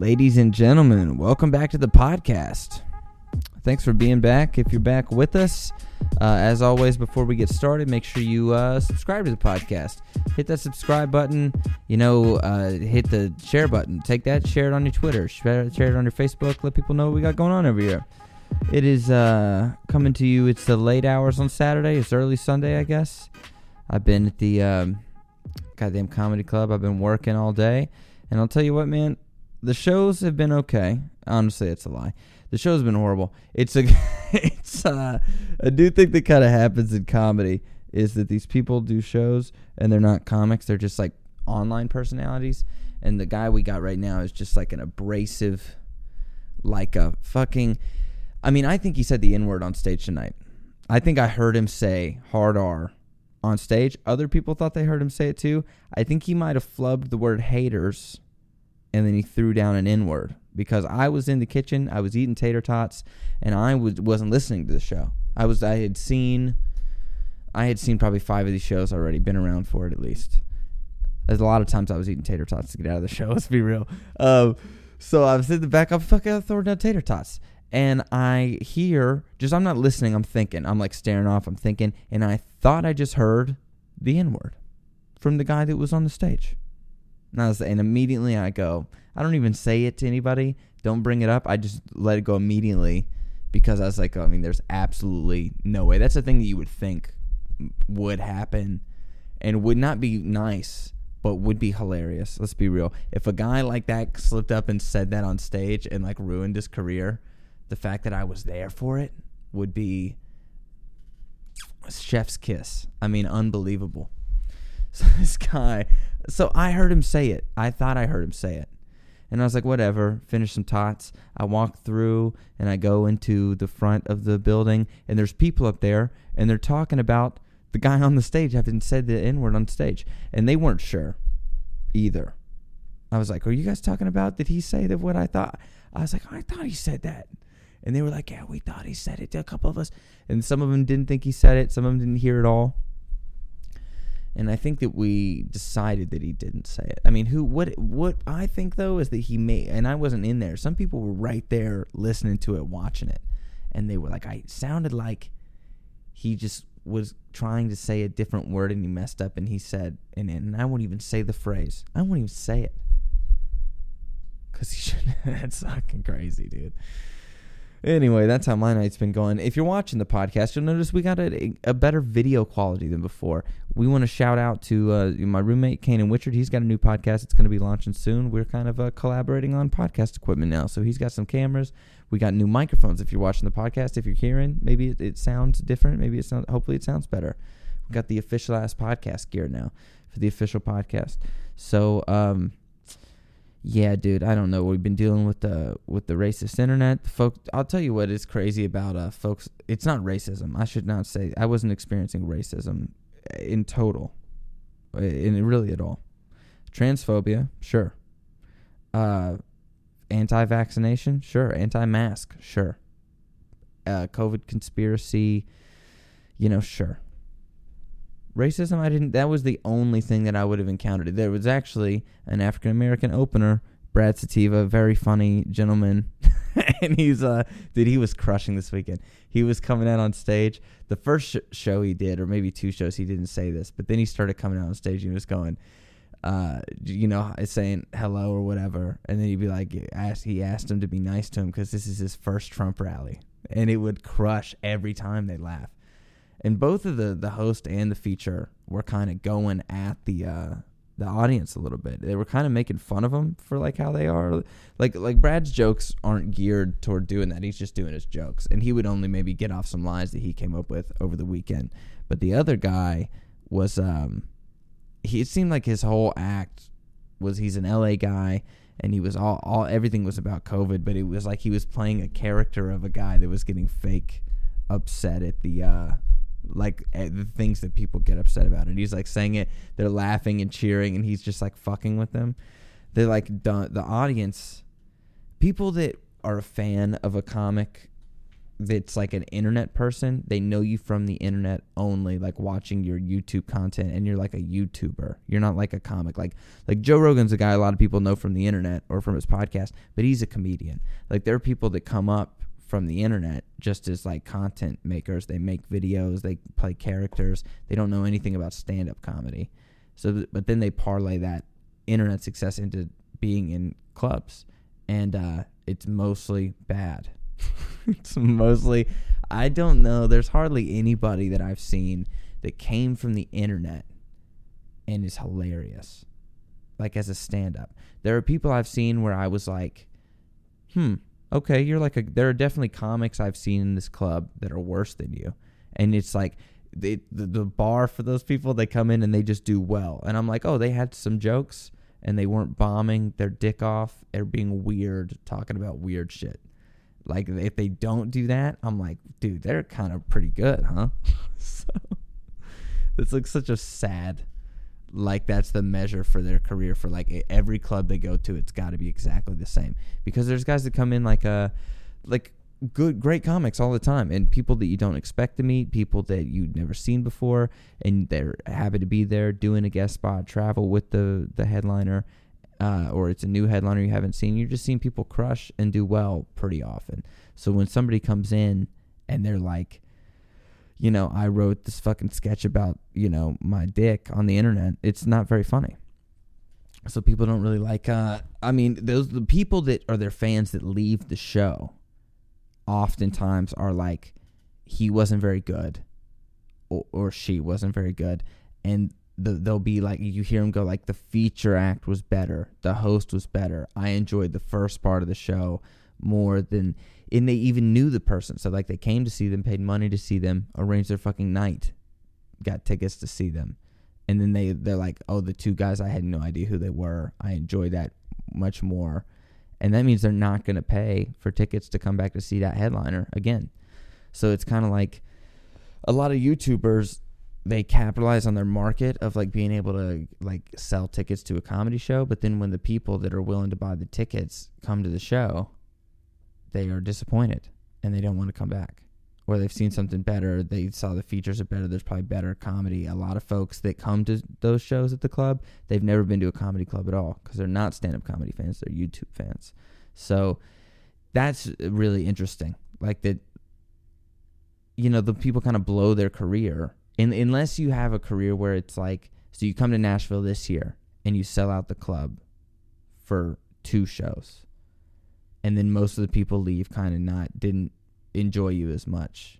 Ladies and gentlemen, welcome back to the podcast. Thanks for being back. If you're back with us, uh, as always, before we get started, make sure you uh, subscribe to the podcast. Hit that subscribe button. You know, uh, hit the share button. Take that, share it on your Twitter, share, it on your Facebook. Let people know what we got going on over here. It is uh, coming to you. It's the late hours on Saturday. It's early Sunday, I guess. I've been at the um, goddamn comedy club. I've been working all day, and I'll tell you what, man. The shows have been okay. Honestly, it's a lie. The show's been horrible. It's a, it's uh, I do think that kind of happens in comedy is that these people do shows and they're not comics. They're just like online personalities. And the guy we got right now is just like an abrasive, like a fucking. I mean, I think he said the N word on stage tonight. I think I heard him say hard R on stage. Other people thought they heard him say it too. I think he might have flubbed the word haters and then he threw down an N word because I was in the kitchen, I was eating tater tots, and I was wasn't listening to the show. I was I had seen I had seen probably five of these shows already, been around for it at least. There's a lot of times I was eating tater tots to get out of the show. Let's be real. Um, so I was in the back. I'm fucking throwing down tater tots, and I hear just I'm not listening. I'm thinking. I'm like staring off. I'm thinking, and I thought I just heard the N word from the guy that was on the stage. And, I was, and immediately I go, I don't even say it to anybody. Don't bring it up. I just let it go immediately because I was like, I mean, there's absolutely no way. That's the thing that you would think would happen and would not be nice, but would be hilarious. Let's be real. If a guy like that slipped up and said that on stage and like ruined his career, the fact that I was there for it would be chef's kiss. I mean, unbelievable. So this guy, so I heard him say it. I thought I heard him say it. And I was like, whatever, finish some tots. I walk through and I go into the front of the building, and there's people up there, and they're talking about the guy on the stage having said the N word on stage. And they weren't sure either. I was like, are you guys talking about, did he say that what I thought? I was like, I thought he said that. And they were like, yeah, we thought he said it to a couple of us. And some of them didn't think he said it, some of them didn't hear it all and I think that we decided that he didn't say it. I mean, who what what I think though is that he may and I wasn't in there. Some people were right there listening to it, watching it, and they were like, I sounded like he just was trying to say a different word and he messed up and he said and and I won't even say the phrase. I won't even say it because he should. that's fucking crazy, dude. Anyway, that's how my night's been going. If you're watching the podcast, you'll notice we got a, a better video quality than before. We want to shout out to uh, my roommate, Kanan Witchard. He's got a new podcast. It's going to be launching soon. We're kind of uh, collaborating on podcast equipment now. So he's got some cameras. We got new microphones. If you're watching the podcast, if you're hearing, maybe it, it sounds different. Maybe it sounds. Hopefully, it sounds better. We got the official ass podcast gear now for the official podcast. So, um, yeah, dude, I don't know. We've been dealing with the with the racist internet. Folks, I'll tell you what is crazy about uh folks. It's not racism. I should not say I wasn't experiencing racism in total, in really at all. Transphobia, sure. Uh, anti-vaccination, sure. Anti-mask, sure. Uh, COVID conspiracy, you know, sure. Racism, I didn't. That was the only thing that I would have encountered. There was actually an African American opener, Brad Sativa, very funny gentleman, and he's uh, dude, he was crushing this weekend. He was coming out on stage. The first sh- show he did, or maybe two shows, he didn't say this, but then he started coming out on stage and he was going, uh, you know, saying hello or whatever, and then he'd be like, ask, he asked him to be nice to him because this is his first Trump rally, and it would crush every time they laugh and both of the the host and the feature were kind of going at the uh, the audience a little bit. They were kind of making fun of them for like how they are. Like like Brad's jokes aren't geared toward doing that. He's just doing his jokes, and he would only maybe get off some lines that he came up with over the weekend. But the other guy was um he it seemed like his whole act was he's an LA guy and he was all all everything was about COVID, but it was like he was playing a character of a guy that was getting fake upset at the uh like eh, the things that people get upset about. And he's like saying it, they're laughing and cheering, and he's just like fucking with them. They're like the, the audience, people that are a fan of a comic that's like an internet person, they know you from the internet only, like watching your YouTube content, and you're like a YouTuber. You're not like a comic. Like like Joe Rogan's a guy a lot of people know from the internet or from his podcast, but he's a comedian. Like there are people that come up from the internet just as like content makers. They make videos, they play characters. They don't know anything about stand up comedy. So, th- but then they parlay that internet success into being in clubs, and uh, it's mostly bad. it's mostly I don't know. There's hardly anybody that I've seen that came from the internet and is hilarious. Like as a stand up. There are people I've seen where I was like, hmm, okay, you're like a there are definitely comics I've seen in this club that are worse than you. And it's like they, the, the bar for those people, they come in and they just do well. And I'm like, oh, they had some jokes and they weren't bombing their dick off. They're being weird, talking about weird shit. Like if they don't do that, I'm like, dude, they're kind of pretty good, huh? so it's like such a sad like that's the measure for their career for like every club they go to it's got to be exactly the same because there's guys that come in like a like good great comics all the time and people that you don't expect to meet people that you've never seen before and they're happy to be there doing a guest spot travel with the the headliner uh, or it's a new headliner you haven't seen, you're just seeing people crush and do well pretty often. So when somebody comes in and they're like, you know, I wrote this fucking sketch about, you know, my dick on the internet, it's not very funny. So people don't really like uh I mean, those the people that are their fans that leave the show oftentimes are like he wasn't very good or, or she wasn't very good. And the, they'll be like you hear them go like the feature act was better. The host was better. I enjoyed the first part of the show more than and they even knew the person. So like they came to see them paid money to see them arranged their fucking night got tickets to see them. And then they they're like oh the two guys i had no idea who they were. I enjoyed that much more. And that means they're not going to pay for tickets to come back to see that headliner again. So it's kind of like a lot of youtubers they capitalize on their market of like being able to like sell tickets to a comedy show but then when the people that are willing to buy the tickets come to the show they are disappointed and they don't want to come back. Or they've seen something better they saw the features are better there's probably better comedy. A lot of folks that come to those shows at the club they've never been to a comedy club at all because they're not stand-up comedy fans they're youtube fans. So that's really interesting like that you know the people kind of blow their career. In, unless you have a career where it's like, so you come to Nashville this year and you sell out the club for two shows, and then most of the people leave kind of not didn't enjoy you as much.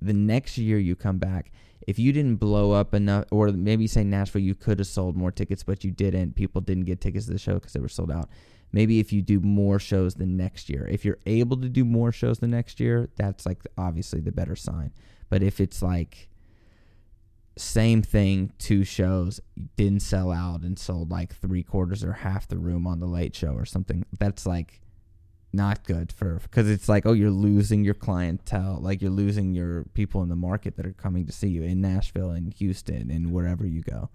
The next year you come back, if you didn't blow up enough, or maybe say Nashville, you could have sold more tickets, but you didn't. People didn't get tickets to the show because they were sold out. Maybe if you do more shows the next year, if you're able to do more shows the next year, that's like obviously the better sign. But if it's like same thing, two shows, didn't sell out and sold like three quarters or half the room on the late show or something. That's like not good for because it's like oh you're losing your clientele like you're losing your people in the market that are coming to see you in Nashville and Houston and wherever you go.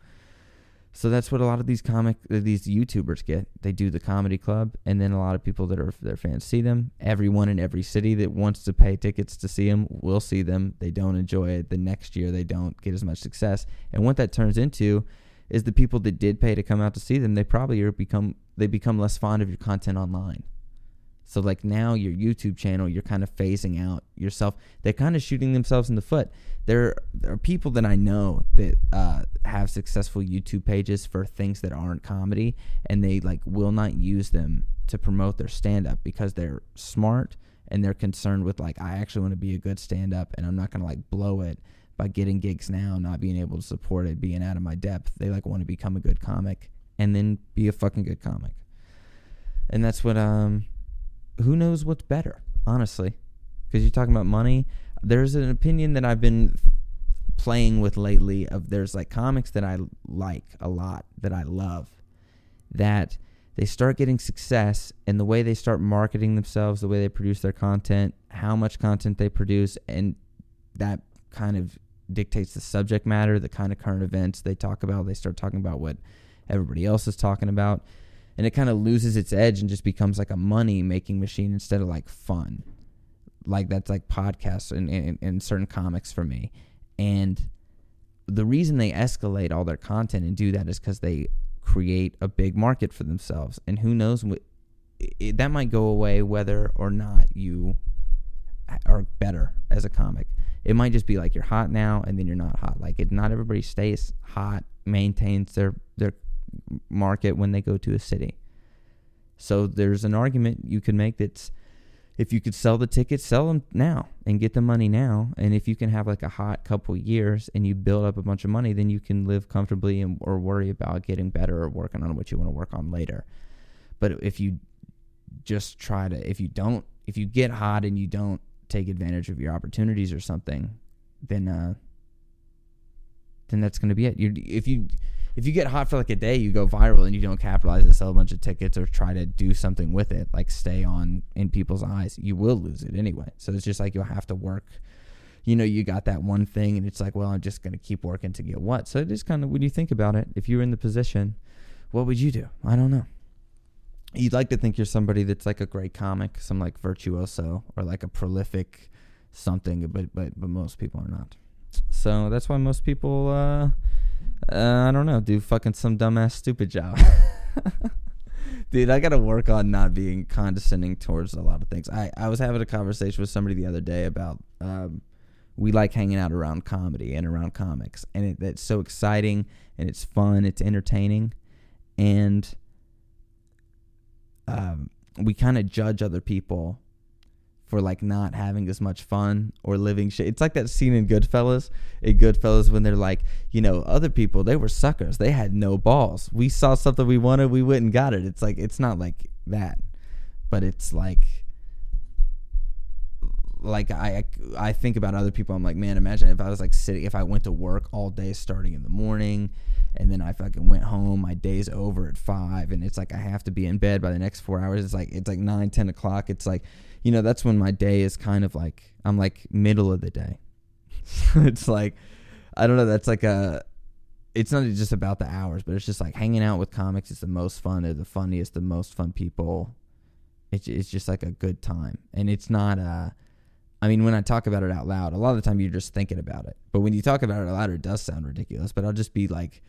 So that's what a lot of these comic uh, these YouTubers get. They do the comedy club, and then a lot of people that are their fans see them. Everyone in every city that wants to pay tickets to see them will see them. They don't enjoy it. The next year they don't get as much success. And what that turns into is the people that did pay to come out to see them. They probably are become they become less fond of your content online. So like now your YouTube channel, you're kind of phasing out yourself. They're kind of shooting themselves in the foot. There, there are people that I know that uh, have successful YouTube pages for things that aren't comedy, and they like will not use them to promote their stand up because they're smart and they're concerned with like I actually want to be a good stand up and I'm not gonna like blow it by getting gigs now, not being able to support it, being out of my depth. They like want to become a good comic and then be a fucking good comic. And that's what um who knows what's better, honestly. Because you're talking about money. There's an opinion that I've been playing with lately of there's like comics that I like a lot, that I love, that they start getting success and the way they start marketing themselves, the way they produce their content, how much content they produce, and that kind of dictates the subject matter, the kind of current events they talk about. They start talking about what everybody else is talking about and it kind of loses its edge and just becomes like a money making machine instead of like fun. like that's like podcasts and, and, and certain comics for me. And the reason they escalate all their content and do that is because they create a big market for themselves. And who knows what it, that might go away whether or not you are better as a comic. It might just be like you're hot now and then you're not hot. Like it, not everybody stays hot, maintains their their market when they go to a city. So there's an argument you can make that's if you could sell the tickets, sell them now and get the money now. And if you can have like a hot couple years and you build up a bunch of money, then you can live comfortably and or worry about getting better or working on what you want to work on later. But if you just try to, if you don't, if you get hot and you don't take advantage of your opportunities or something, then uh, then that's going to be it. You're, if you if you get hot for like a day, you go viral and you don't capitalize and sell a bunch of tickets or try to do something with it, like stay on in people's eyes, you will lose it anyway. So it's just like you'll have to work. You know, you got that one thing, and it's like, well, I'm just going to keep working to get what. So it is kind of when you think about it, if you were in the position, what would you do? I don't know. You'd like to think you're somebody that's like a great comic, some like virtuoso or like a prolific something, but but but most people are not. So that's why most people. uh uh, I don't know, do fucking some dumbass stupid job. Dude, I gotta work on not being condescending towards a lot of things. I, I was having a conversation with somebody the other day about um, we like hanging out around comedy and around comics, and it, it's so exciting and it's fun, it's entertaining, and um, we kind of judge other people for like not having as much fun or living shit. It's like that scene in Goodfellas. In Goodfellas, when they're like, you know, other people they were suckers. They had no balls. We saw something we wanted, we went and got it. It's like it's not like that, but it's like like I I think about other people. I'm like, man, imagine if I was like sitting, if I went to work all day starting in the morning, and then I fucking went home. My day's over at five, and it's like I have to be in bed by the next four hours. It's like it's like nine, ten o'clock. It's like you know, that's when my day is kind of like I'm like middle of the day. it's like I don't know, that's like a it's not just about the hours, but it's just like hanging out with comics is the most fun. They're the funniest, the most fun people. It's it's just like a good time, and it's not uh I mean, when I talk about it out loud, a lot of the time you're just thinking about it. But when you talk about it out loud, it does sound ridiculous. But I'll just be like,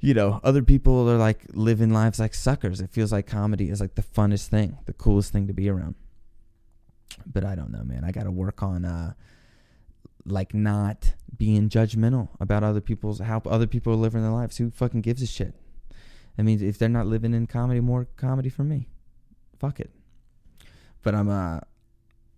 you know, other people are like living lives like suckers. It feels like comedy is like the funnest thing, the coolest thing to be around but I don't know, man. I got to work on uh, like not being judgmental about other people's how other people are living their lives. Who fucking gives a shit? I mean, if they're not living in comedy, more comedy for me. Fuck it. But I'm uh,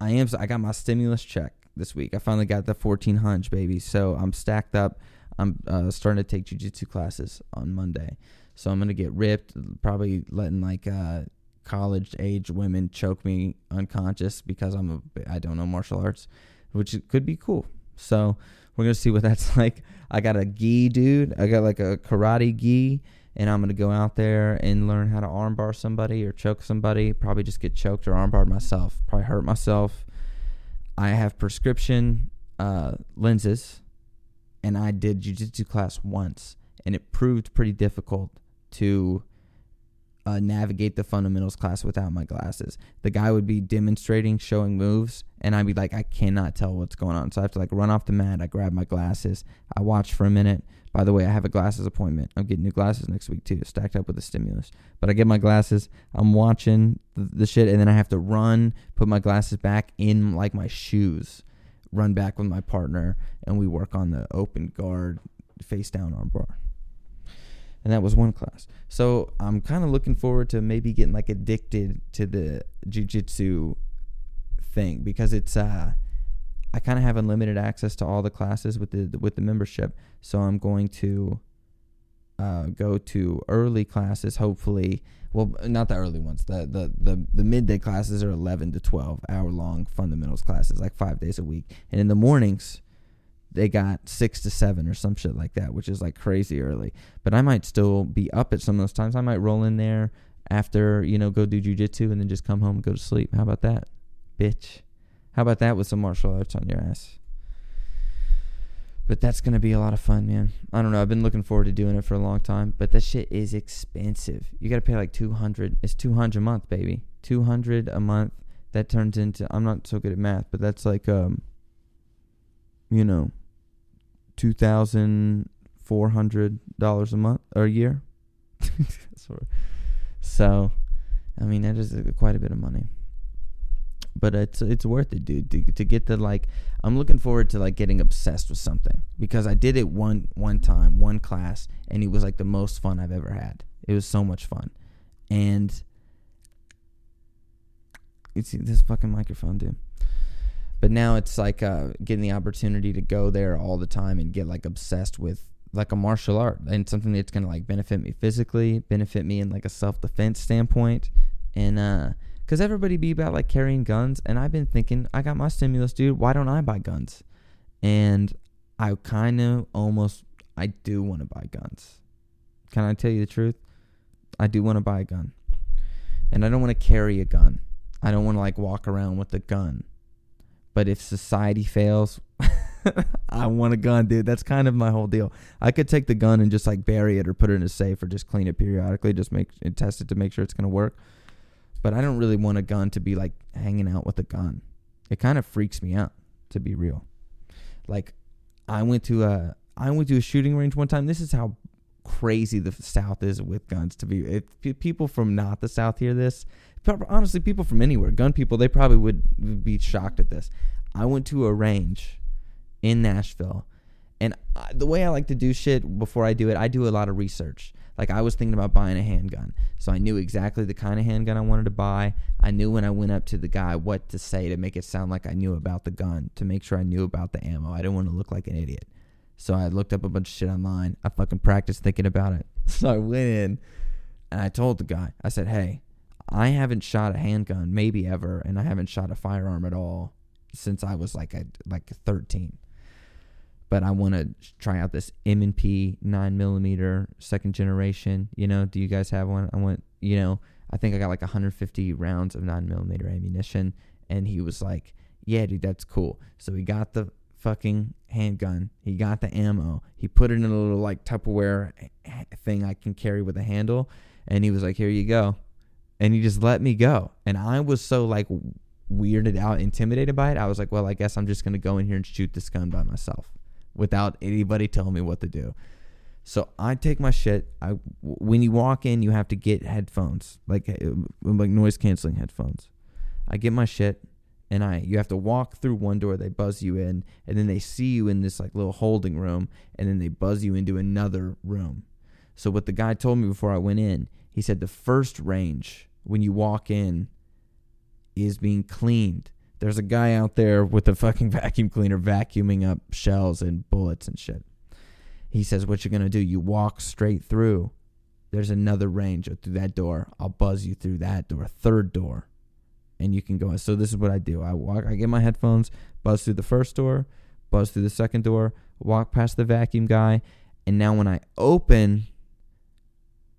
I am. I got my stimulus check this week. I finally got the fourteen hundred baby. So I'm stacked up. I'm uh, starting to take jujitsu classes on Monday. So I'm gonna get ripped. Probably letting like uh, college age women choke me unconscious because I'm a I don't know martial arts, which could be cool. So we're gonna see what that's like. I got a gi, dude. I got like a karate gi, and I'm gonna go out there and learn how to armbar somebody or choke somebody. Probably just get choked or armbar myself. Probably hurt myself. I have prescription uh, lenses, and I did jujitsu class once, and it proved pretty difficult to uh, navigate the fundamentals class without my glasses. The guy would be demonstrating, showing moves, and I'd be like, I cannot tell what's going on. So I have to like run off the mat. I grab my glasses. I watch for a minute. By the way, I have a glasses appointment. I'm getting new glasses next week too, stacked up with the stimulus. But I get my glasses. I'm watching the, the shit, and then I have to run, put my glasses back in like my shoes, run back with my partner, and we work on the open guard face down arm bar and that was one class. So I'm kind of looking forward to maybe getting like addicted to the jujitsu thing because it's uh I kind of have unlimited access to all the classes with the with the membership. So I'm going to uh, go to early classes. Hopefully, well, not the early ones. The the the the midday classes are 11 to 12 hour long fundamentals classes, like five days a week. And in the mornings, they got six to seven or some shit like that, which is like crazy early. But I might still be up at some of those times. I might roll in there after, you know, go do jujitsu and then just come home and go to sleep. How about that? Bitch. How about that with some martial arts on your ass? But that's going to be a lot of fun, man. I don't know. I've been looking forward to doing it for a long time, but that shit is expensive. You got to pay like 200. It's 200 a month, baby. 200 a month that turns into I'm not so good at math, but that's like um you know two thousand four hundred dollars a month or a year. so I mean that is uh, quite a bit of money. But it's it's worth it, dude. To, to get the like I'm looking forward to like getting obsessed with something because I did it one one time, one class, and it was like the most fun I've ever had. It was so much fun. And it's this fucking microphone, dude. But now it's like uh, getting the opportunity to go there all the time and get like obsessed with like a martial art and something that's gonna like benefit me physically, benefit me in like a self defense standpoint, and uh, cause everybody be about like carrying guns, and I've been thinking I got my stimulus, dude. Why don't I buy guns? And I kind of almost I do want to buy guns. Can I tell you the truth? I do want to buy a gun, and I don't want to carry a gun. I don't want to like walk around with a gun. But if society fails, I want a gun, dude. That's kind of my whole deal. I could take the gun and just like bury it or put it in a safe or just clean it periodically, just make and test it to make sure it's gonna work. But I don't really want a gun to be like hanging out with a gun. It kind of freaks me out, to be real. Like, I went to a I went to a shooting range one time. This is how crazy the South is with guns. To be, if people from not the South hear this, honestly, people from anywhere, gun people, they probably would be shocked at this. I went to a range in Nashville, and I, the way I like to do shit before I do it, I do a lot of research. Like I was thinking about buying a handgun, so I knew exactly the kind of handgun I wanted to buy. I knew when I went up to the guy what to say to make it sound like I knew about the gun, to make sure I knew about the ammo. I didn't want to look like an idiot. So I looked up a bunch of shit online. I fucking practiced thinking about it. So I went in and I told the guy, I said, "Hey, I haven't shot a handgun maybe ever, and I haven't shot a firearm at all since I was like a, like 13. But I want to try out this M and P nine millimeter second generation. You know, do you guys have one? I want you know. I think I got like 150 rounds of nine millimeter ammunition, and he was like, "Yeah, dude, that's cool." So he got the fucking handgun. He got the ammo. He put it in a little like Tupperware eh, eh, thing I can carry with a handle, and he was like, "Here you go." And he just let me go. And I was so like weirded out, intimidated by it. I was like, well, I guess I'm just gonna go in here and shoot this gun by myself without anybody telling me what to do. So I take my shit. I when you walk in, you have to get headphones, like uh, like noise canceling headphones. I get my shit, and I you have to walk through one door. They buzz you in, and then they see you in this like little holding room, and then they buzz you into another room. So what the guy told me before I went in, he said the first range when you walk in is being cleaned. There's a guy out there with a fucking vacuum cleaner vacuuming up shells and bullets and shit. He says, What you're going to do, you walk straight through. There's another range through that door. I'll buzz you through that door, third door, and you can go. So this is what I do. I walk. I get my headphones, buzz through the first door, buzz through the second door, walk past the vacuum guy, and now when I open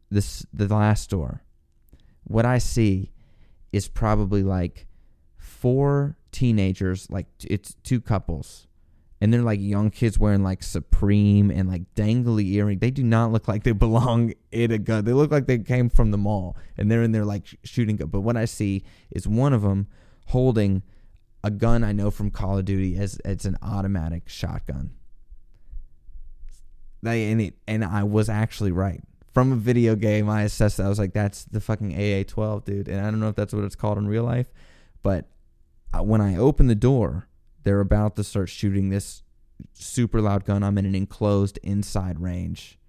this the last door, what I see is probably like four teenagers, like it's two couples, and they're like young kids wearing like Supreme and like dangly earring. They do not look like they belong in a gun. They look like they came from the mall and they're in there like shooting gun. But what I see is one of them holding a gun I know from Call of Duty as it's an automatic shotgun. They and it and I was actually right from a video game, I assessed that. I was like, that's the fucking AA12, dude. And I don't know if that's what it's called in real life, but when I open the door, they're about to start shooting this super loud gun. I'm in an enclosed inside range.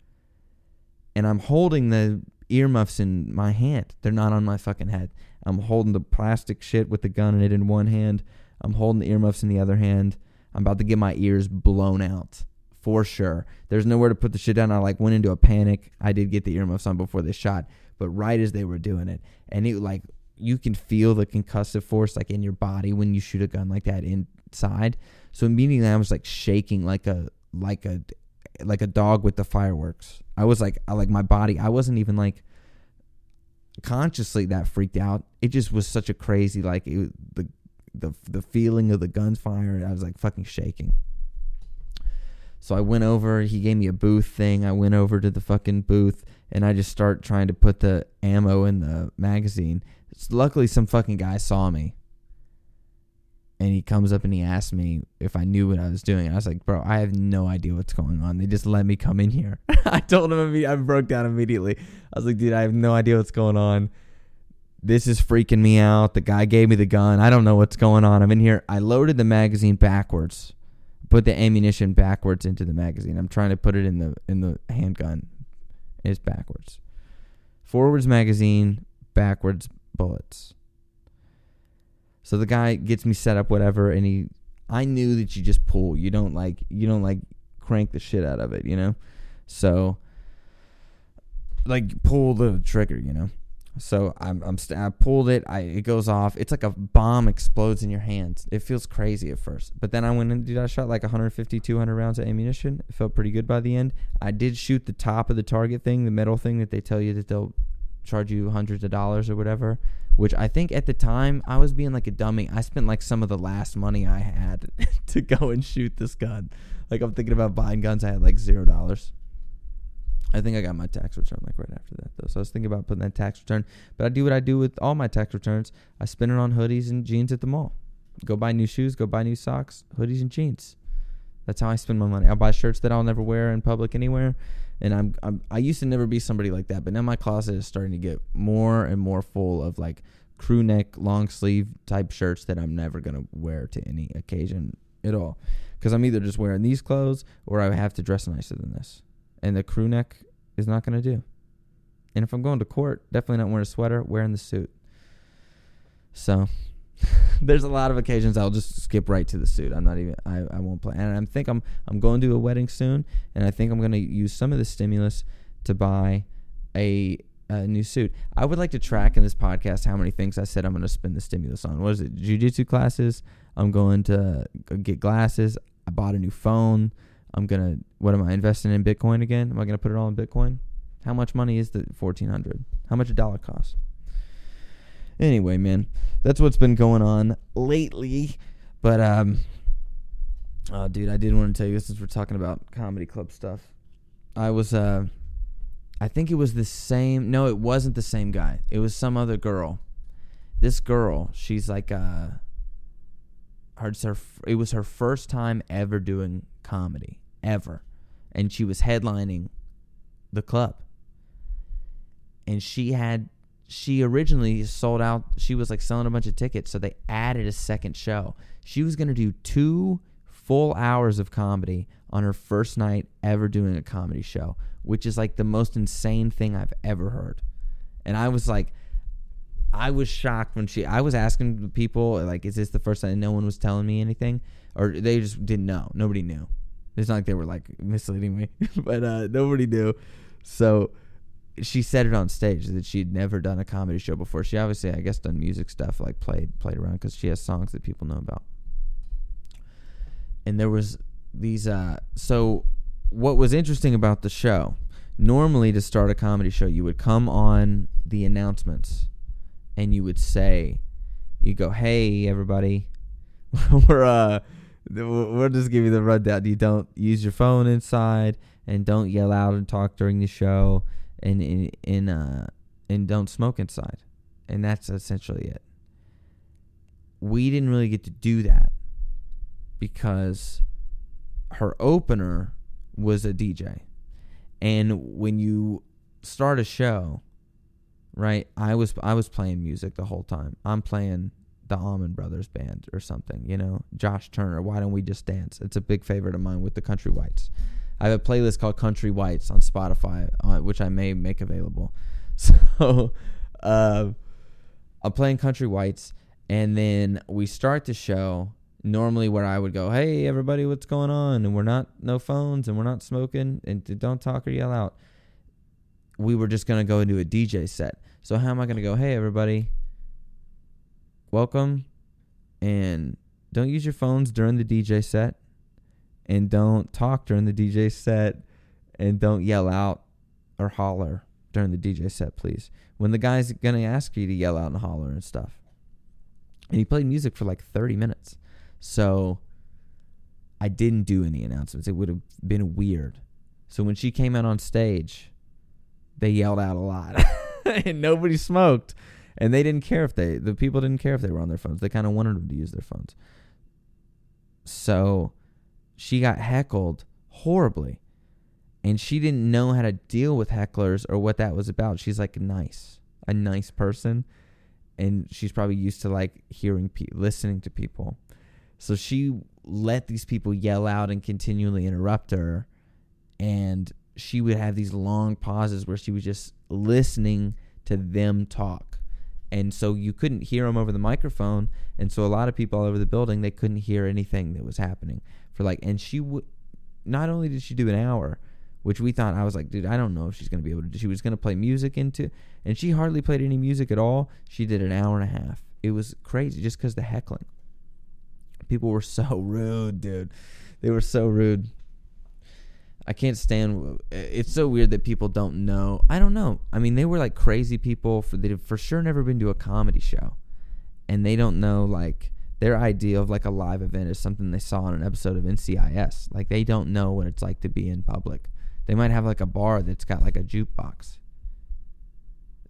And I'm holding the earmuffs in my hand. They're not on my fucking head. I'm holding the plastic shit with the gun in it in one hand. I'm holding the earmuffs in the other hand. I'm about to get my ears blown out for sure. There's nowhere to put the shit down. I like went into a panic. I did get the earmuffs on before they shot, but right as they were doing it, and it like you can feel the concussive force like in your body when you shoot a gun like that inside. So immediately I was like shaking like a like a like a dog with the fireworks. I was like I like my body. I wasn't even like consciously that freaked out. It just was such a crazy like it, the the the feeling of the gunfire. I was like fucking shaking. So I went over, he gave me a booth thing. I went over to the fucking booth and I just start trying to put the ammo in the magazine. Luckily some fucking guy saw me. and he comes up and he asked me if I knew what I was doing. I was like, bro, I have no idea what's going on. They just let me come in here. I told him I broke down immediately. I was like, dude, I have no idea what's going on. This is freaking me out. The guy gave me the gun. I don't know what's going on. I'm in here. I loaded the magazine backwards, put the ammunition backwards into the magazine. I'm trying to put it in the in the handgun. It's backwards. Forwards magazine, backwards bullets. So the guy gets me set up, whatever, and he, I knew that you just pull. You don't like, you don't like crank the shit out of it, you know. So, like, pull the trigger, you know. So I'm, I'm st- I pulled it. I it goes off. It's like a bomb explodes in your hands. It feels crazy at first, but then I went and did. I shot like 150, 200 rounds of ammunition. It felt pretty good by the end. I did shoot the top of the target thing, the metal thing that they tell you that they'll charge you hundreds of dollars or whatever. Which I think at the time I was being like a dummy. I spent like some of the last money I had to go and shoot this gun. Like I'm thinking about buying guns. I had like zero dollars. I think I got my tax return like right after that though. So I was thinking about putting that tax return. But I do what I do with all my tax returns. I spend it on hoodies and jeans at the mall. Go buy new shoes, go buy new socks, hoodies and jeans. That's how I spend my money. I'll buy shirts that I'll never wear in public anywhere. And I'm, I'm I used to never be somebody like that, but now my closet is starting to get more and more full of like crew neck, long sleeve type shirts that I'm never gonna wear to any occasion at all. Because I'm either just wearing these clothes or I have to dress nicer than this and the crew neck is not going to do. And if I'm going to court, definitely not wearing a sweater, wearing the suit. So there's a lot of occasions I'll just skip right to the suit. I'm not even I, I won't plan. And I think I'm I'm going to a wedding soon and I think I'm going to use some of the stimulus to buy a a new suit. I would like to track in this podcast how many things I said I'm going to spend the stimulus on. What is it? Jiu-jitsu classes. I'm going to uh, get glasses. I bought a new phone. I'm gonna what am I investing in Bitcoin again? Am I gonna put it all in Bitcoin? How much money is the fourteen hundred? How much a dollar cost? Anyway, man, that's what's been going on lately. But um, oh, dude, I did want to tell you since we're talking about comedy club stuff. I was uh, I think it was the same. No, it wasn't the same guy. It was some other girl. This girl, she's like uh, her, it was her first time ever doing comedy ever. And she was headlining the club. And she had she originally sold out she was like selling a bunch of tickets, so they added a second show. She was gonna do two full hours of comedy on her first night ever doing a comedy show, which is like the most insane thing I've ever heard. And I was like, I was shocked when she. I was asking people like, "Is this the first time?" And no one was telling me anything, or they just didn't know. Nobody knew. It's not like they were like misleading me, but uh, nobody knew. So she said it on stage that she'd never done a comedy show before. She obviously, I guess, done music stuff, like played played around because she has songs that people know about. And there was these. Uh, so what was interesting about the show? Normally, to start a comedy show, you would come on the announcements, and you would say, "You go, hey everybody, we're uh." We'll just give you the rundown. You don't use your phone inside, and don't yell out and talk during the show, and in in uh and don't smoke inside, and that's essentially it. We didn't really get to do that because her opener was a DJ, and when you start a show, right? I was I was playing music the whole time. I'm playing the Allman Brothers Band or something, you know, Josh Turner. Why don't we just dance? It's a big favorite of mine with the Country Whites. I have a playlist called Country Whites on Spotify, uh, which I may make available. So, uh, I'm playing Country Whites, and then we start the show. Normally, where I would go, "Hey, everybody, what's going on?" and we're not no phones, and we're not smoking, and don't talk or yell out. We were just gonna go into a DJ set. So how am I gonna go? Hey, everybody, welcome and don't use your phones during the DJ set and don't talk during the DJ set and don't yell out or holler during the DJ set, please. When the guy's going to ask you to yell out and holler and stuff. And he played music for like 30 minutes. So I didn't do any announcements. It would have been weird. So when she came out on stage, they yelled out a lot and nobody smoked and they didn't care if they the people didn't care if they were on their phones. They kind of wanted them to use their phones. so she got heckled horribly. And she didn't know how to deal with hecklers or what that was about. She's like nice, a nice person. And she's probably used to like hearing, pe- listening to people. So she let these people yell out and continually interrupt her. And she would have these long pauses where she was just listening to them talk. And so you couldn't hear them over the microphone. And so a lot of people all over the building, they couldn't hear anything that was happening for like, and she would, not only did she do an hour, which we thought, I was like, dude, I don't know if she's going to be able to, she was going to play music into, and she hardly played any music at all. She did an hour and a half. It was crazy just because the heckling. People were so rude, dude. They were so rude. I can't stand. Uh, it's so weird that people don't know. I don't know. I mean, they were like crazy people. For they've for sure never been to a comedy show, and they don't know like their idea of like a live event is something they saw on an episode of NCIS. Like they don't know what it's like to be in public. They might have like a bar that's got like a jukebox.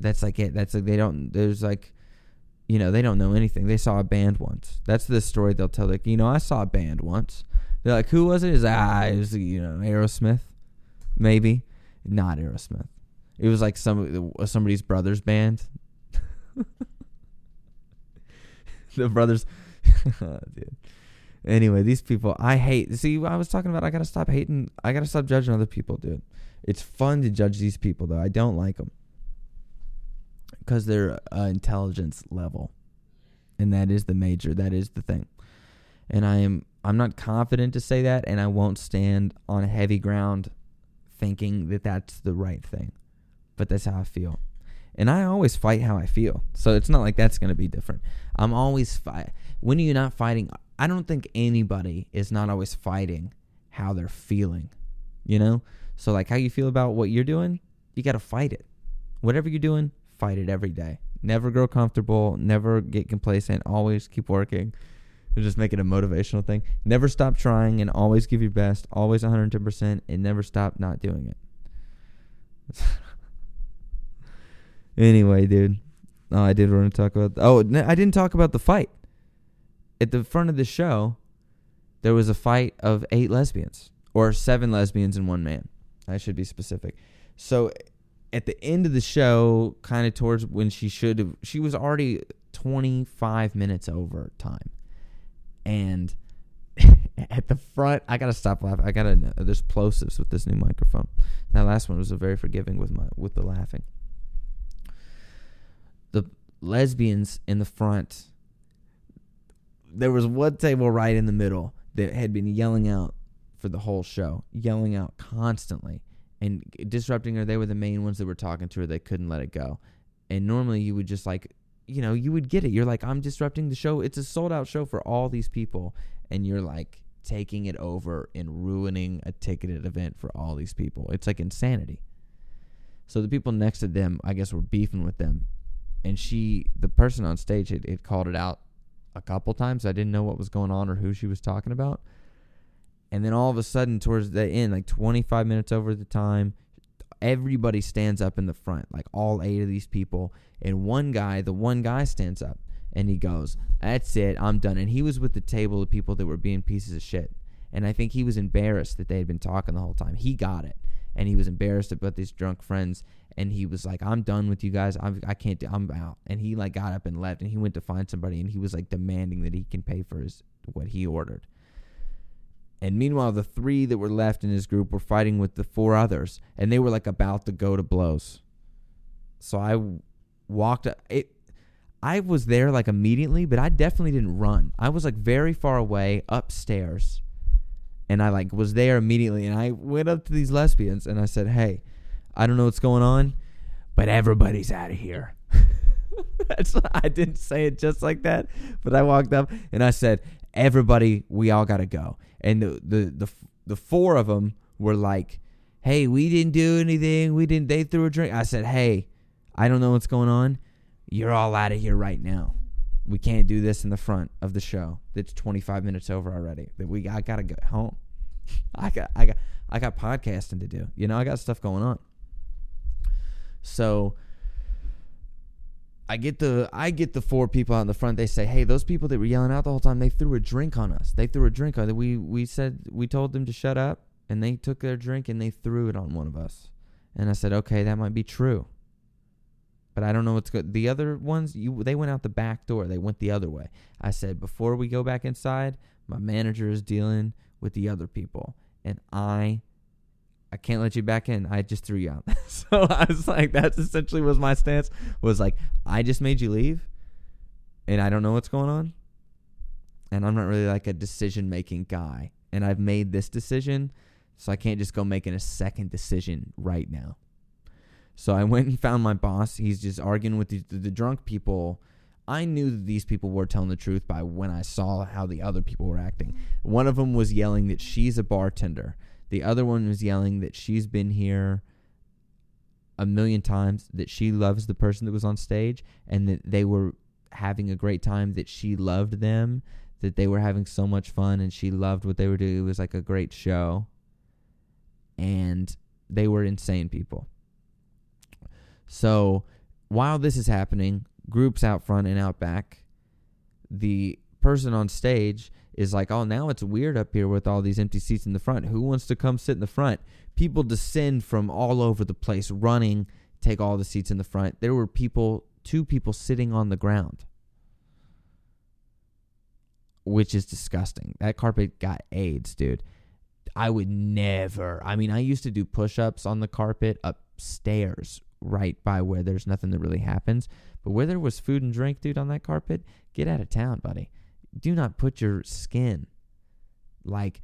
That's like it. That's like they don't. There's like, you know, they don't know anything. They saw a band once. That's the story they'll tell. Like, you know, I saw a band once they're like, who was it? Is ah, it was you know Aerosmith, maybe, not Aerosmith. It was like some somebody's brother's band. the brothers, dude. Anyway, these people I hate. See, I was talking about. I gotta stop hating. I gotta stop judging other people, dude. It's fun to judge these people, though. I don't like them because they're uh, intelligence level, and that is the major. That is the thing. And I am I'm not confident to say that, and I won't stand on heavy ground thinking that that's the right thing. But that's how I feel. And I always fight how I feel. So it's not like that's going to be different. I'm always fight. When are you not fighting? I don't think anybody is not always fighting how they're feeling. You know? So like how you feel about what you're doing, you got to fight it. Whatever you're doing, fight it every day. Never grow comfortable, never get complacent, always keep working just make it a motivational thing. Never stop trying and always give your best, always 110%, and never stop not doing it. anyway, dude. Oh, I did want to talk about. Oh, I didn't talk about the fight. At the front of the show, there was a fight of eight lesbians, or seven lesbians and one man. I should be specific. So, at the end of the show, kind of towards when she should have, she was already 25 minutes over time and at the front, I gotta stop laughing. I gotta. There's plosives with this new microphone. That last one was very forgiving with my with the laughing. The lesbians in the front. There was one table right in the middle that had been yelling out for the whole show, yelling out constantly and disrupting her. They were the main ones that were talking to her. They couldn't let it go. And normally you would just like you know, you would get it. You're like, I'm disrupting the show. It's a sold out show for all these people. And you're like taking it over and ruining a ticketed event for all these people. It's like insanity. So the people next to them, I guess, were beefing with them. And she, the person on stage, had, had called it out a couple times. I didn't know what was going on or who she was talking about. And then all of a sudden, towards the end, like 25 minutes over the time, everybody stands up in the front, like all eight of these people. And one guy, the one guy stands up and he goes, That's it, I'm done. And he was with the table of people that were being pieces of shit. And I think he was embarrassed that they had been talking the whole time. He got it. And he was embarrassed about these drunk friends. And he was like, I'm done with you guys. I'm, I can't do, I'm out. And he like got up and left. And he went to find somebody. And he was like demanding that he can pay for his what he ordered. And meanwhile, the three that were left in his group were fighting with the four others, and they were like about to go to blows. So I walked uh, it. I was there like immediately, but I definitely didn't run. I was like very far away upstairs, and I like was there immediately. And I went up to these lesbians and I said, "Hey, I don't know what's going on, but everybody's out of here." That's I didn't say it just like that, but I walked up and I said, "Everybody, we all got to go." and the the the, the four of them were like, "Hey, we didn't do anything. We didn't. They threw a drink." I said, "Hey, I don't know what's going on. You're all out of here right now. We can't do this in the front of the show. It's 25 minutes over already. That we I gotta go home. I got I got I got podcasting to do. You know, I got stuff going on. So." I get the I get the four people out in the front. They say, "Hey, those people that were yelling out the whole time, they threw a drink on us. They threw a drink on. We we said we told them to shut up, and they took their drink and they threw it on one of us." And I said, "Okay, that might be true, but I don't know what's good." The other ones, you they went out the back door. They went the other way. I said, "Before we go back inside, my manager is dealing with the other people, and I I can't let you back in. I just threw you out. so I was like, that's essentially was my stance. Was like, I just made you leave, and I don't know what's going on, and I'm not really like a decision making guy, and I've made this decision, so I can't just go making a second decision right now. So I went and found my boss. He's just arguing with the, the, drunk people. I knew that these people were telling the truth by when I saw how the other people were acting. One of them was yelling that she's a bartender the other one was yelling that she's been here a million times, that she loves the person that was on stage, and that they were having a great time, that she loved them, that they were having so much fun, and she loved what they were doing. It was like a great show. And they were insane people. So while this is happening, groups out front and out back, the person on stage is like, oh, now it's weird up here with all these empty seats in the front. Who wants to come sit in the front? People descend from all over the place, running, take all the seats in the front. There were people, two people sitting on the ground, which is disgusting. That carpet got AIDS, dude. I would never. I mean, I used to do push ups on the carpet upstairs, right by where there's nothing that really happens. But where there was food and drink, dude, on that carpet, get out of town, buddy do not put your skin. Like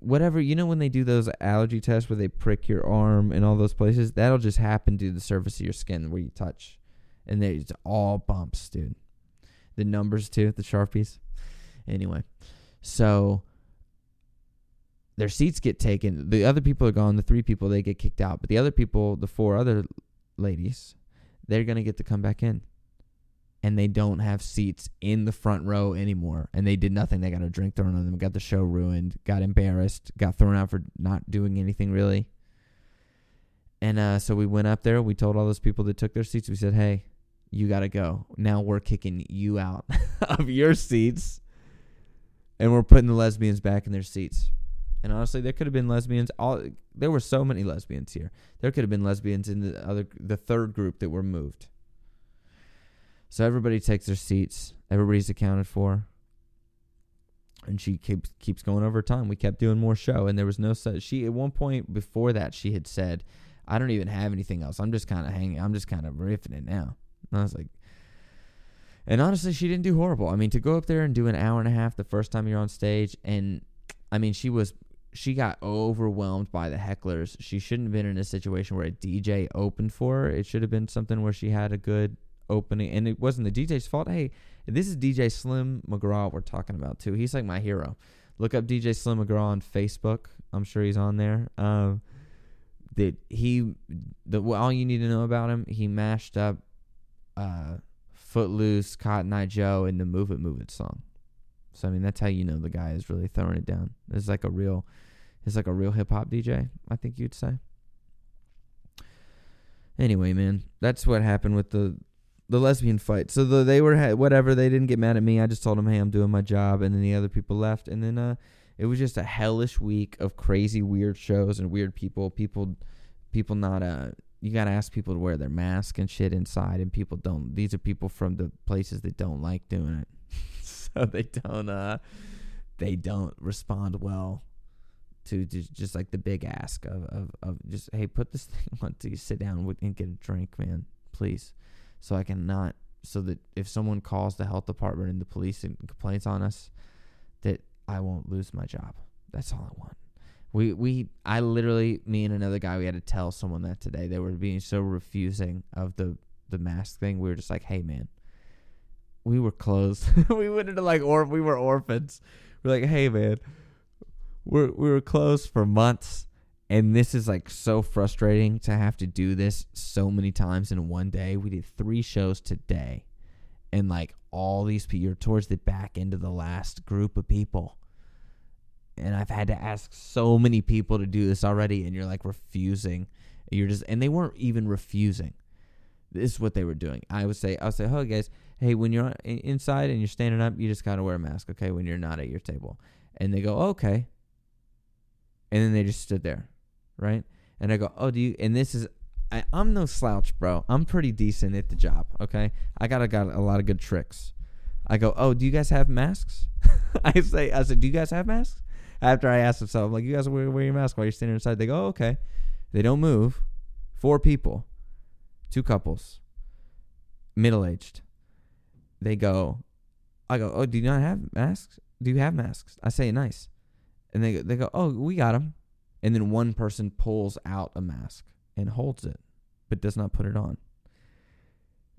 whatever you know when they do those allergy tests where they prick your arm and all those places? That'll just happen to the surface of your skin where you touch. And it's all bumps dude. The numbers too the sharpies. Anyway so their seats get taken. The other people are gone. The three people they get kicked out. But the other people the four other ladies they're going to get to come back in and they don't have seats in the front row anymore. And they did nothing. They got a drink thrown on them, got the show ruined, got embarrassed, got thrown out for not doing anything really. And uh, so we went up there. We told all those people that took their seats, we said, hey, you got to go. Now we're kicking you out of your seats. And we're putting the lesbians back in their seats. And honestly, there could have been lesbians. All there were so many lesbians here. There could have been lesbians in the other, the third group that were moved. So everybody takes their seats. Everybody's accounted for. And she keeps keeps going over time. We kept doing more show, and there was no such. She at one point before that she had said, "I don't even have anything else. I'm just kind of hanging. I'm just kind of riffing it now." And I was like, and honestly, she didn't do horrible. I mean, to go up there and do an hour and a half the first time you're on stage, and I mean, she was she got overwhelmed by the hecklers. She shouldn't have been in a situation where a DJ opened for her. It should have been something where she had a good opening, and it wasn't the DJ's fault. Hey, this is DJ Slim McGraw we're talking about too. He's like my hero. Look up DJ Slim McGraw on Facebook. I'm sure he's on there. Um, that he, the all you need to know about him, he mashed up, uh, Footloose, Cotton Eye Joe, and the Move It Move It song. So I mean, that's how you know the guy is really throwing it down. It's like a real, it's like a real hip hop DJ. I think you'd say. Anyway, man, that's what happened with the the lesbian fight. So the, they were whatever. They didn't get mad at me. I just told them, "Hey, I'm doing my job," and then the other people left. And then uh, it was just a hellish week of crazy, weird shows and weird people. People, people not uh. You gotta ask people to wear their mask and shit inside, and people don't. These are people from the places that don't like doing it, so they don't. Uh, they don't respond well to just, like the big ask of, of, of just hey put this thing on to you sit down and get a drink man please so I cannot so that if someone calls the health department and the police and complains on us, that I won't lose my job. That's all I want. We we I literally me and another guy we had to tell someone that today. They were being so refusing of the the mask thing. We were just like, hey man, we were closed. we went into like or we were orphans. We're like, hey man, we're we were closed for months and this is like so frustrating to have to do this so many times in one day. We did three shows today. And like all these people, you're towards the back end of the last group of people. And I've had to ask so many people to do this already. And you're like refusing. You're just, and they weren't even refusing. This is what they were doing. I would say, I would say, oh guys, hey, when you're inside and you're standing up, you just gotta wear a mask, okay? When you're not at your table, and they go, okay, and then they just stood there, right? And I go, oh, do you? And this is, I, I'm no slouch, bro. I'm pretty decent at the job, okay? I got a, got a lot of good tricks. I go, oh, do you guys have masks? I say, I said, do you guys have masks? After I asked them, so I'm like, you guys wear, wear your mask while you're standing inside. They go, oh, okay. They don't move. Four people, two couples, middle aged. They go, I go, oh, do you not have masks? Do you have masks? I say, nice. And they they go, oh, we got them. And then one person pulls out a mask and holds it, but does not put it on.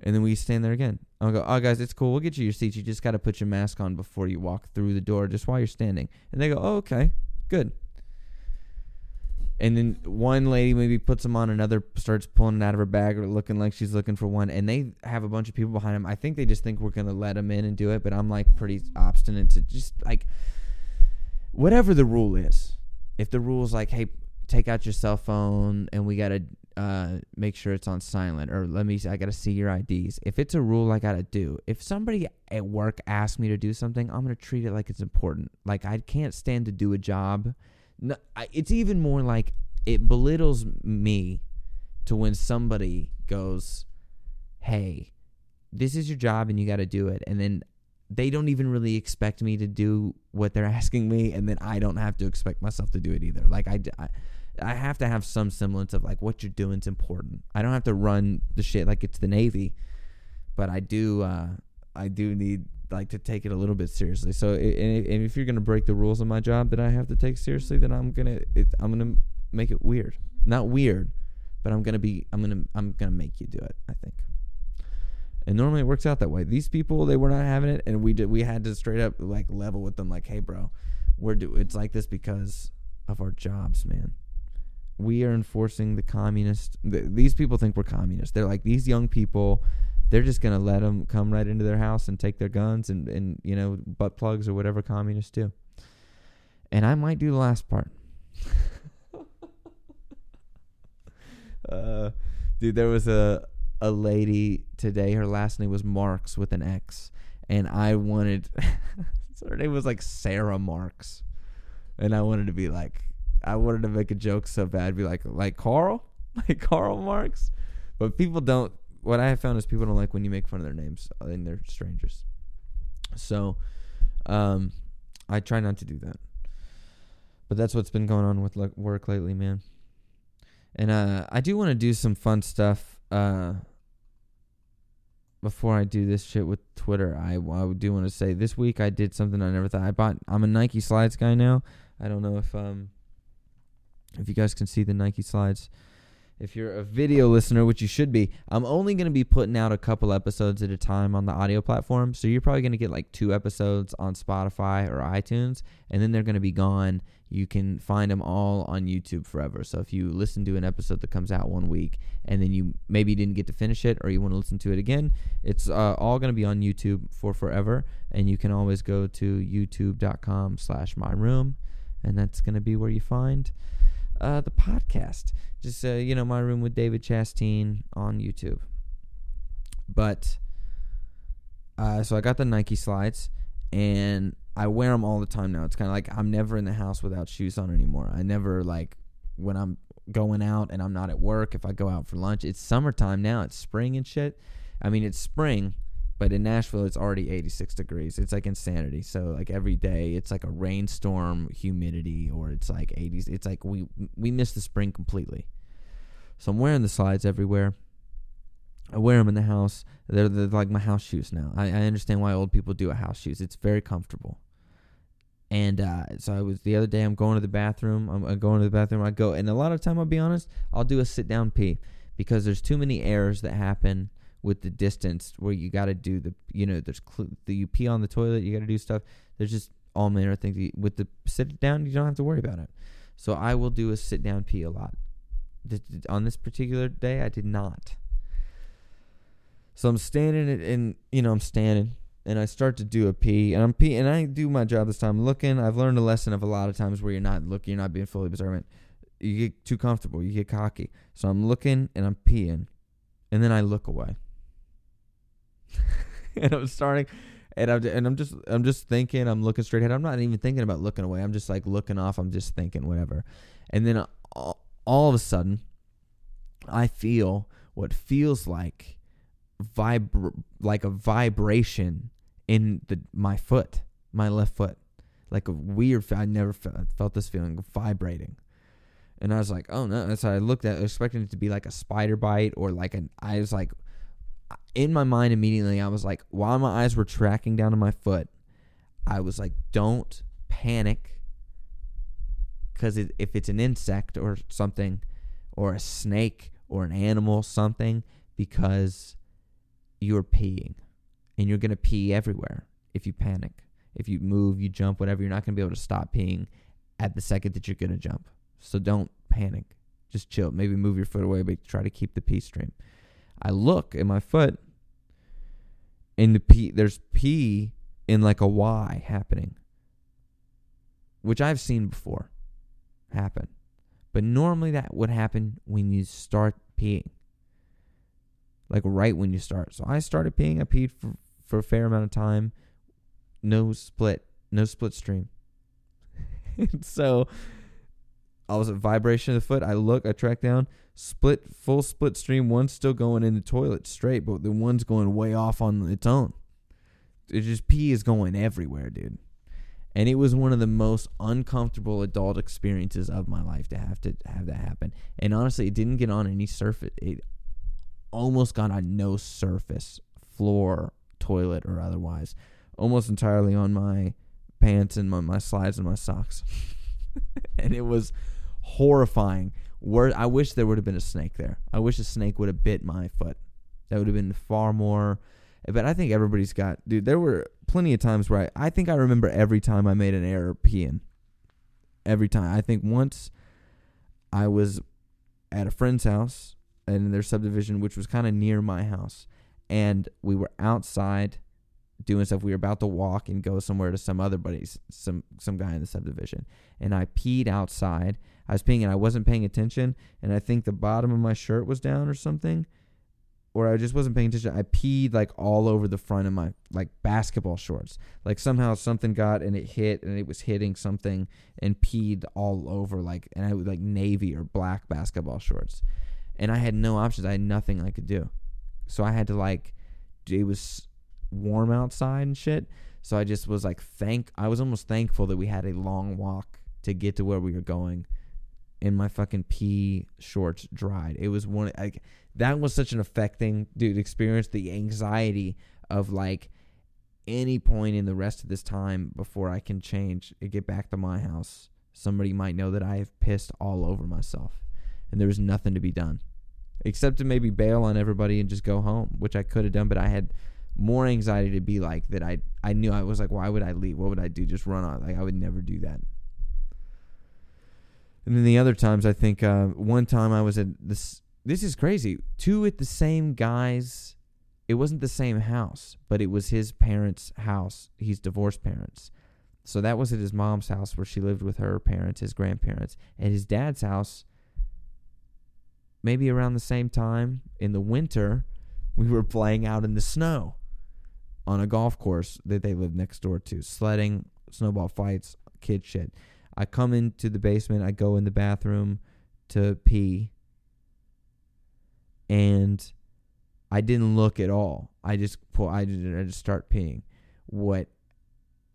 And then we stand there again. I'll go, oh, guys, it's cool. We'll get you your seats. You just got to put your mask on before you walk through the door, just while you're standing. And they go, oh, okay, good. And then one lady maybe puts them on, another starts pulling it out of her bag or looking like she's looking for one. And they have a bunch of people behind them. I think they just think we're going to let them in and do it. But I'm like pretty obstinate to just like, whatever the rule is. If the rule is like, hey, take out your cell phone and we got to uh, make sure it's on silent or let me I got to see your IDs. If it's a rule I got to do. If somebody at work asks me to do something, I'm to treat it like it's important. Like I can't stand to do a job. No, I, it's even more like it belittles me to when somebody goes, "Hey, this is your job and you got to do it." And then they don't even really expect me to do what they're asking me and then I don't have to expect myself to do it either. Like I, I I have to have some semblance of like what you're doing is important. I don't have to run the shit like it's the Navy, but I do. Uh, I do need like to take it a little bit seriously. So, and if you're gonna break the rules of my job that I have to take seriously, then I'm gonna it, I'm gonna make it weird. Not weird, but I'm gonna be I'm gonna I'm gonna make you do it. I think. And normally it works out that way. These people they were not having it, and we did we had to straight up like level with them, like, hey, bro, we're do it's like this because of our jobs, man we are enforcing the communist. Th- these people think we're communists. They're like these young people. They're just gonna let them come right into their house and take their guns and and you know butt plugs or whatever communists do. And I might do the last part. uh, dude, there was a a lady today. Her last name was Marx with an X, and I wanted. her name was like Sarah Marx, and I wanted to be like I wanted to make a joke so bad, be like, like Carl, like Karl Marx, but people don't. What I have found is people don't like when you make fun of their names and they're strangers. So, um, I try not to do that. But that's what's been going on with work lately, man. And uh, I do want to do some fun stuff. Uh, before I do this shit with Twitter, I, I do want to say this week I did something I never thought I bought. I'm a Nike slides guy now. I don't know if um if you guys can see the Nike slides. If you're a video listener, which you should be, I'm only going to be putting out a couple episodes at a time on the audio platform. So you're probably going to get like two episodes on Spotify or iTunes, and then they're going to be gone. You can find them all on YouTube forever. So if you listen to an episode that comes out one week and then you maybe didn't get to finish it or you want to listen to it again, it's uh, all going to be on YouTube for forever. And you can always go to youtube.com slash my room, and that's going to be where you find uh, the podcast. Just uh, you know, my room with David Chastain on YouTube. But uh, so I got the Nike slides, and I wear them all the time now. It's kind of like I'm never in the house without shoes on anymore. I never like when I'm going out and I'm not at work. If I go out for lunch, it's summertime now. It's spring and shit. I mean, it's spring, but in Nashville, it's already 86 degrees. It's like insanity. So like every day, it's like a rainstorm, humidity, or it's like 80s. It's like we we miss the spring completely. So I'm wearing the slides everywhere. I wear them in the house. They're, they're like my house shoes now. I, I understand why old people do a house shoes. It's very comfortable. And uh, so I was the other day. I'm going to the bathroom. I'm, I'm going to the bathroom. I go, and a lot of time, I'll be honest, I'll do a sit down pee because there's too many errors that happen with the distance where you got to do the you know there's cl- the you pee on the toilet you got to do stuff. There's just all manner of things with the sit down you don't have to worry about it. So i will do a sit down pee a lot. On this particular day i did not. So i'm standing and you know i'm standing and i start to do a pee and i'm pee and i do my job this time looking. I've learned a lesson of a lot of times where you're not looking you're not being fully observant. You get too comfortable you get cocky. So i'm looking and i'm peeing and then I look away. and I'm starting and I'm and I'm just I'm just thinking, I'm looking straight ahead. I'm not even thinking about looking away. I'm just like looking off. I'm just thinking whatever. And then uh, all, all of a sudden I feel what feels like vibr like a vibration in the my foot, my left foot. Like a weird I never felt, felt this feeling vibrating. And I was like, oh no. And so I looked at expecting it to be like a spider bite or like an I was like in my mind immediately I was like while my eyes were tracking down to my foot, I was like, don't panic because it, if it's an insect or something or a snake or an animal something because you're peeing and you're going to pee everywhere if you panic if you move you jump whatever you're not going to be able to stop peeing at the second that you're going to jump so don't panic. Just chill. Maybe move your foot away, but try to keep the pee stream. I look at my foot, and the pee there's pee in like a Y happening, which I've seen before happen. But normally that would happen when you start peeing. Like right when you start. So I started peeing. I peed for, for a fair amount of time. No split. No split stream. so I was at vibration of the foot. I look, I track down, split, full split stream. One's still going in the toilet straight, but the one's going way off on its own. It just pee is going everywhere, dude. And it was one of the most uncomfortable adult experiences of my life to have to have that happen. And honestly, it didn't get on any surface. It almost got on no surface, floor, toilet, or otherwise. Almost entirely on my pants and my, my slides and my socks. and it was horrifying. Where I wish there would have been a snake there. I wish a snake would have bit my foot. That would have been far more. But I think everybody's got, dude. There were plenty of times where I, I think I remember every time I made an error peeing. Every time. I think once I was at a friend's house in their subdivision, which was kind of near my house, and we were outside doing stuff. We were about to walk and go somewhere to some other buddies, some some guy in the subdivision, and I peed outside. I was peeing and I wasn't paying attention, and I think the bottom of my shirt was down or something, or I just wasn't paying attention. I peed like all over the front of my like basketball shorts. Like somehow something got and it hit and it was hitting something and peed all over like and I was like navy or black basketball shorts, and I had no options. I had nothing I could do, so I had to like it was warm outside and shit. So I just was like thank I was almost thankful that we had a long walk to get to where we were going and my fucking pee shorts dried. It was one like that was such an affecting dude experience. The anxiety of like any point in the rest of this time before I can change and get back to my house somebody might know that I have pissed all over myself and there was nothing to be done except to maybe bail on everybody and just go home which I could have done but I had more anxiety to be like that. I I knew I was like why would I leave? What would I do? Just run on. Like I would never do that and then the other times I think uh, one time I was at this this is crazy. Two at the same guys it wasn't the same house but it was his parents house. He's divorced parents. So that was at his mom's house where she lived with her parents his grandparents. And his dad's house maybe around the same time in the winter we were playing out in the snow on a golf course that they lived next door to, sledding, snowball fights, kid shit. I come into the basement, I go in the bathroom to pee, and I didn't look at all. I just pull, I just, I just start peeing. What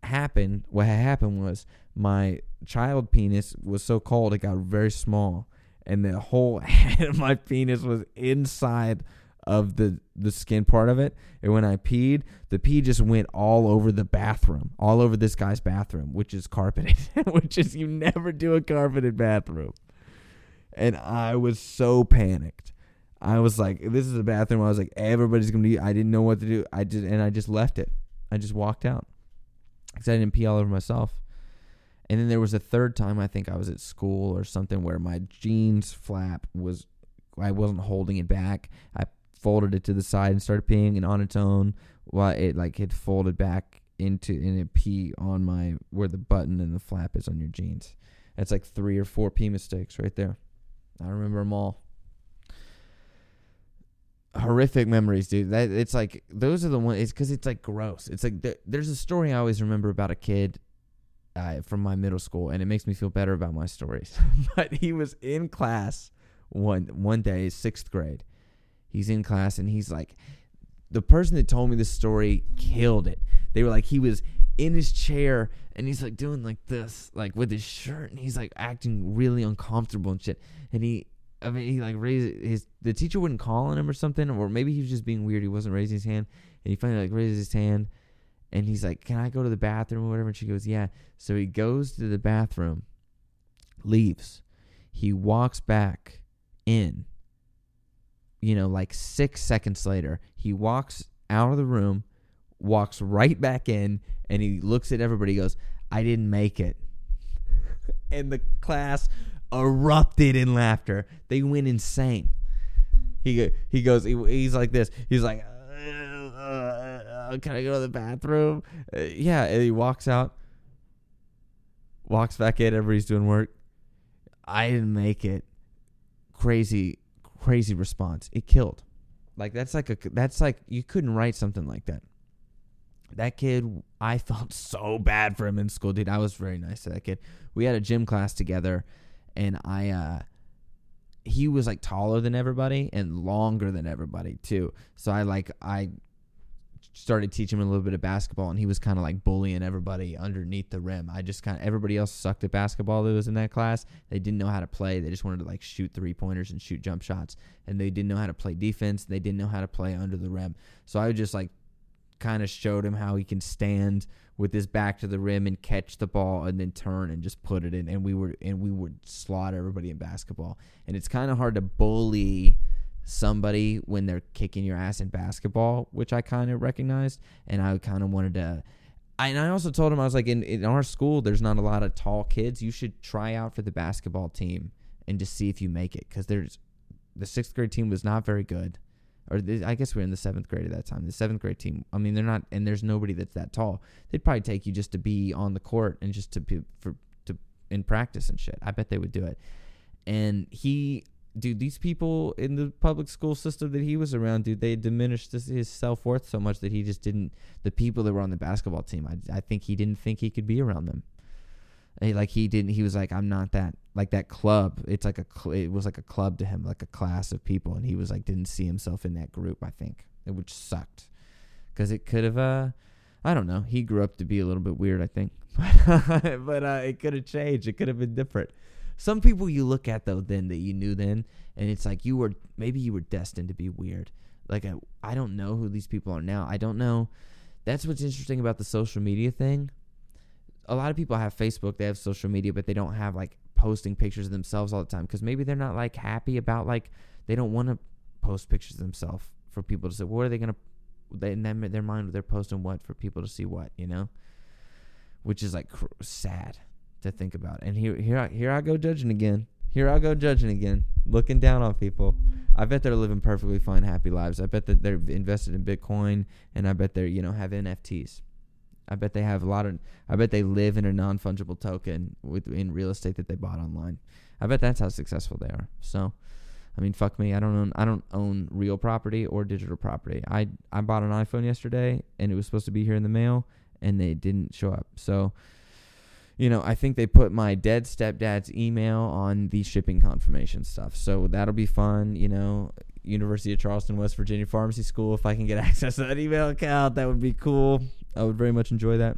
happened? What happened was my child penis was so cold it got very small, and the whole head of my penis was inside of the the skin part of it. And when I peed, the pee just went all over the bathroom, all over this guy's bathroom, which is carpeted, which is you never do a carpeted bathroom. And I was so panicked. I was like, this is a bathroom. I was like, everybody's gonna be. I didn't know what to do. I did, and I just left it. I just walked out because I didn't pee all over myself. And then there was a third time I think I was at school or something where my jeans flap was I wasn't holding it back. I folded it to the side and started peeing, and on its own, while it like had folded back into and it pee on my where the button and the flap is on your jeans. That's like three or four pee mistakes right there. I remember them all. horrific memories, dude. That it's like those are the ones. It's because it's like gross. It's like th- there's a story I always remember about a kid uh, from my middle school, and it makes me feel better about my stories. but he was in class one one day, sixth grade. He's in class, and he's like, the person that told me this story killed it. They were like, he was in his chair and he's like doing like this, like with his shirt, and he's like acting really uncomfortable and shit. And he, I mean, he like raised his. The teacher wouldn't call on him or something, or maybe he was just being weird. He wasn't raising his hand, and he finally like raises his hand, and he's like, "Can I go to the bathroom or whatever?" And she goes, "Yeah." So he goes to the bathroom, leaves. He walks back in. You know, like six seconds later, he walks out of the room, walks right back in, and he looks at everybody. Goes, "I didn't make it," and the class erupted in laughter. They went insane. He he goes. He, he's like this. He's like, uh, uh, "Can I go to the bathroom?" Uh, yeah, and he walks out, walks back in. Everybody's doing work. I didn't make it. Crazy, crazy response. It killed. Like that's like a that's like you couldn't write something like that. That kid, I felt so bad for him in school, dude. I was very nice to that kid. We had a gym class together, and I, uh, he was like taller than everybody and longer than everybody too. So I like I started teaching him a little bit of basketball, and he was kind of like bullying everybody underneath the rim. I just kind of everybody else sucked at basketball that was in that class. They didn't know how to play. They just wanted to like shoot three pointers and shoot jump shots, and they didn't know how to play defense. They didn't know how to play under the rim. So I just like kind of showed him how he can stand with his back to the rim and catch the ball and then turn and just put it in and we were and we would slaughter everybody in basketball and it's kind of hard to bully somebody when they're kicking your ass in basketball, which I kind of recognized, and I kind of wanted to. I, and I also told him I was like, in, in our school, there's not a lot of tall kids. You should try out for the basketball team and just see if you make it, because there's the sixth grade team was not very good, or the, I guess we are in the seventh grade at that time. The seventh grade team, I mean, they're not, and there's nobody that's that tall. They'd probably take you just to be on the court and just to be for to in practice and shit. I bet they would do it. And he dude, these people in the public school system that he was around, dude, they diminished his, self worth so much that he just didn't. The people that were on the basketball team, I, I think he didn't think he could be around them. He, like he didn't. He was like, I'm not that like that club. It's like a. Cl- it was like a club to him, like a class of people, and he was like didn't see himself in that group. I think, which sucked, because it could have. uh I don't know. He grew up to be a little bit weird, I think, but uh, it could have changed. It could have been different. Some people you look at though then that you knew then, and it's like you were maybe you were destined to be weird. Like I, I don't know who these people are now. I don't know. That's what's interesting about the social media thing. A lot of people have Facebook, they have social media, but they don't have like posting pictures of themselves all the time because maybe they're not like happy about like they don't want to post pictures of themselves for people to say. What are they gonna? They, in their mind, they're posting what for people to see what you know, which is like cr- sad to think about. And here, here, I, here I go judging again. Here I go judging again, looking down on people. I bet they're living perfectly fine, happy lives. I bet that they're invested in Bitcoin, and I bet they're you know have NFTs. I bet they have a lot of. I bet they live in a non fungible token with in real estate that they bought online. I bet that's how successful they are. So, I mean, fuck me. I don't own. I don't own real property or digital property. I I bought an iPhone yesterday, and it was supposed to be here in the mail, and they didn't show up. So you know, I think they put my dead stepdad's email on the shipping confirmation stuff. So that'll be fun, you know. University of Charleston, West Virginia Pharmacy School. If I can get access to that email account, that would be cool. I would very much enjoy that.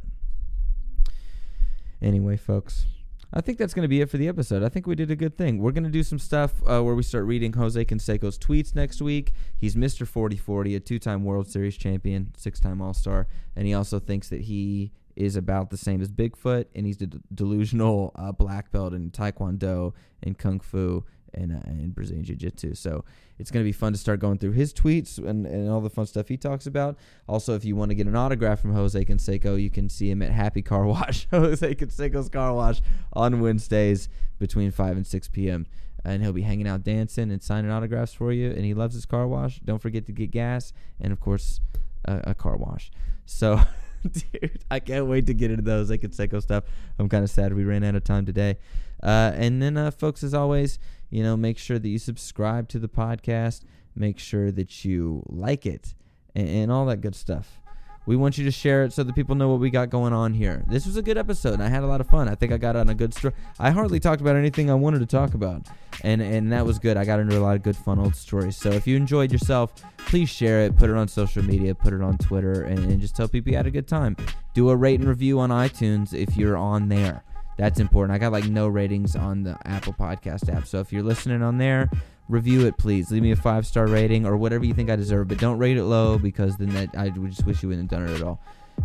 Anyway, folks, I think that's going to be it for the episode. I think we did a good thing. We're going to do some stuff uh, where we start reading Jose Canseco's tweets next week. He's Mr. 4040, a two time World Series champion, six time All Star, and he also thinks that he is about the same as Bigfoot, and he's a delusional uh, black belt in Taekwondo and Kung Fu and, uh, Brazilian Jiu Jitsu. So it's going to be fun to start going through his tweets and, and all the fun stuff he talks about. Also, if you want to get an autograph from Jose Canseco, you can see him at Happy Car Wash, Jose Canseco's Car Wash, on Wednesdays between 5 and 6 p.m. And he'll be hanging out dancing and signing autographs for you. And he loves his car wash. Don't forget to get gas and, of course, a, a car wash. So. dude. I can't wait to get into those like Canseco stuff. I'm kind of sad we ran out of time today. Uh, and then, uh, folks, as always, you know, make sure that you subscribe to the podcast. Make sure that you like it and, and all that good stuff. We want you to share it so that people know what we got going on here. This was a good episode, and I had a lot of fun. I think I got on a good story. I hardly talked about anything I wanted to talk about, and and that was good. I got into a lot of good, fun old stories. So if you enjoyed yourself, please share it, put it on social media, put it on Twitter, and, and just tell people you had a good time. Do a rate and review on iTunes if you're on there. That's important. I got like no ratings on the Apple Podcast app. So if you're listening on there, review it, please. Leave me a five star rating or whatever you think I deserve, but don't rate it low because then that, I would just wish you wouldn't have done it at all.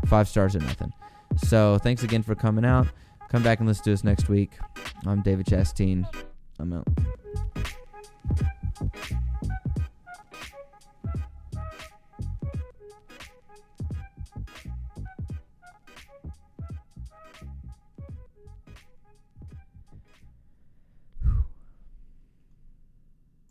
Five stars or nothing. So thanks again for coming out. Come back and let's do this next week. I'm David Chastain. I'm out.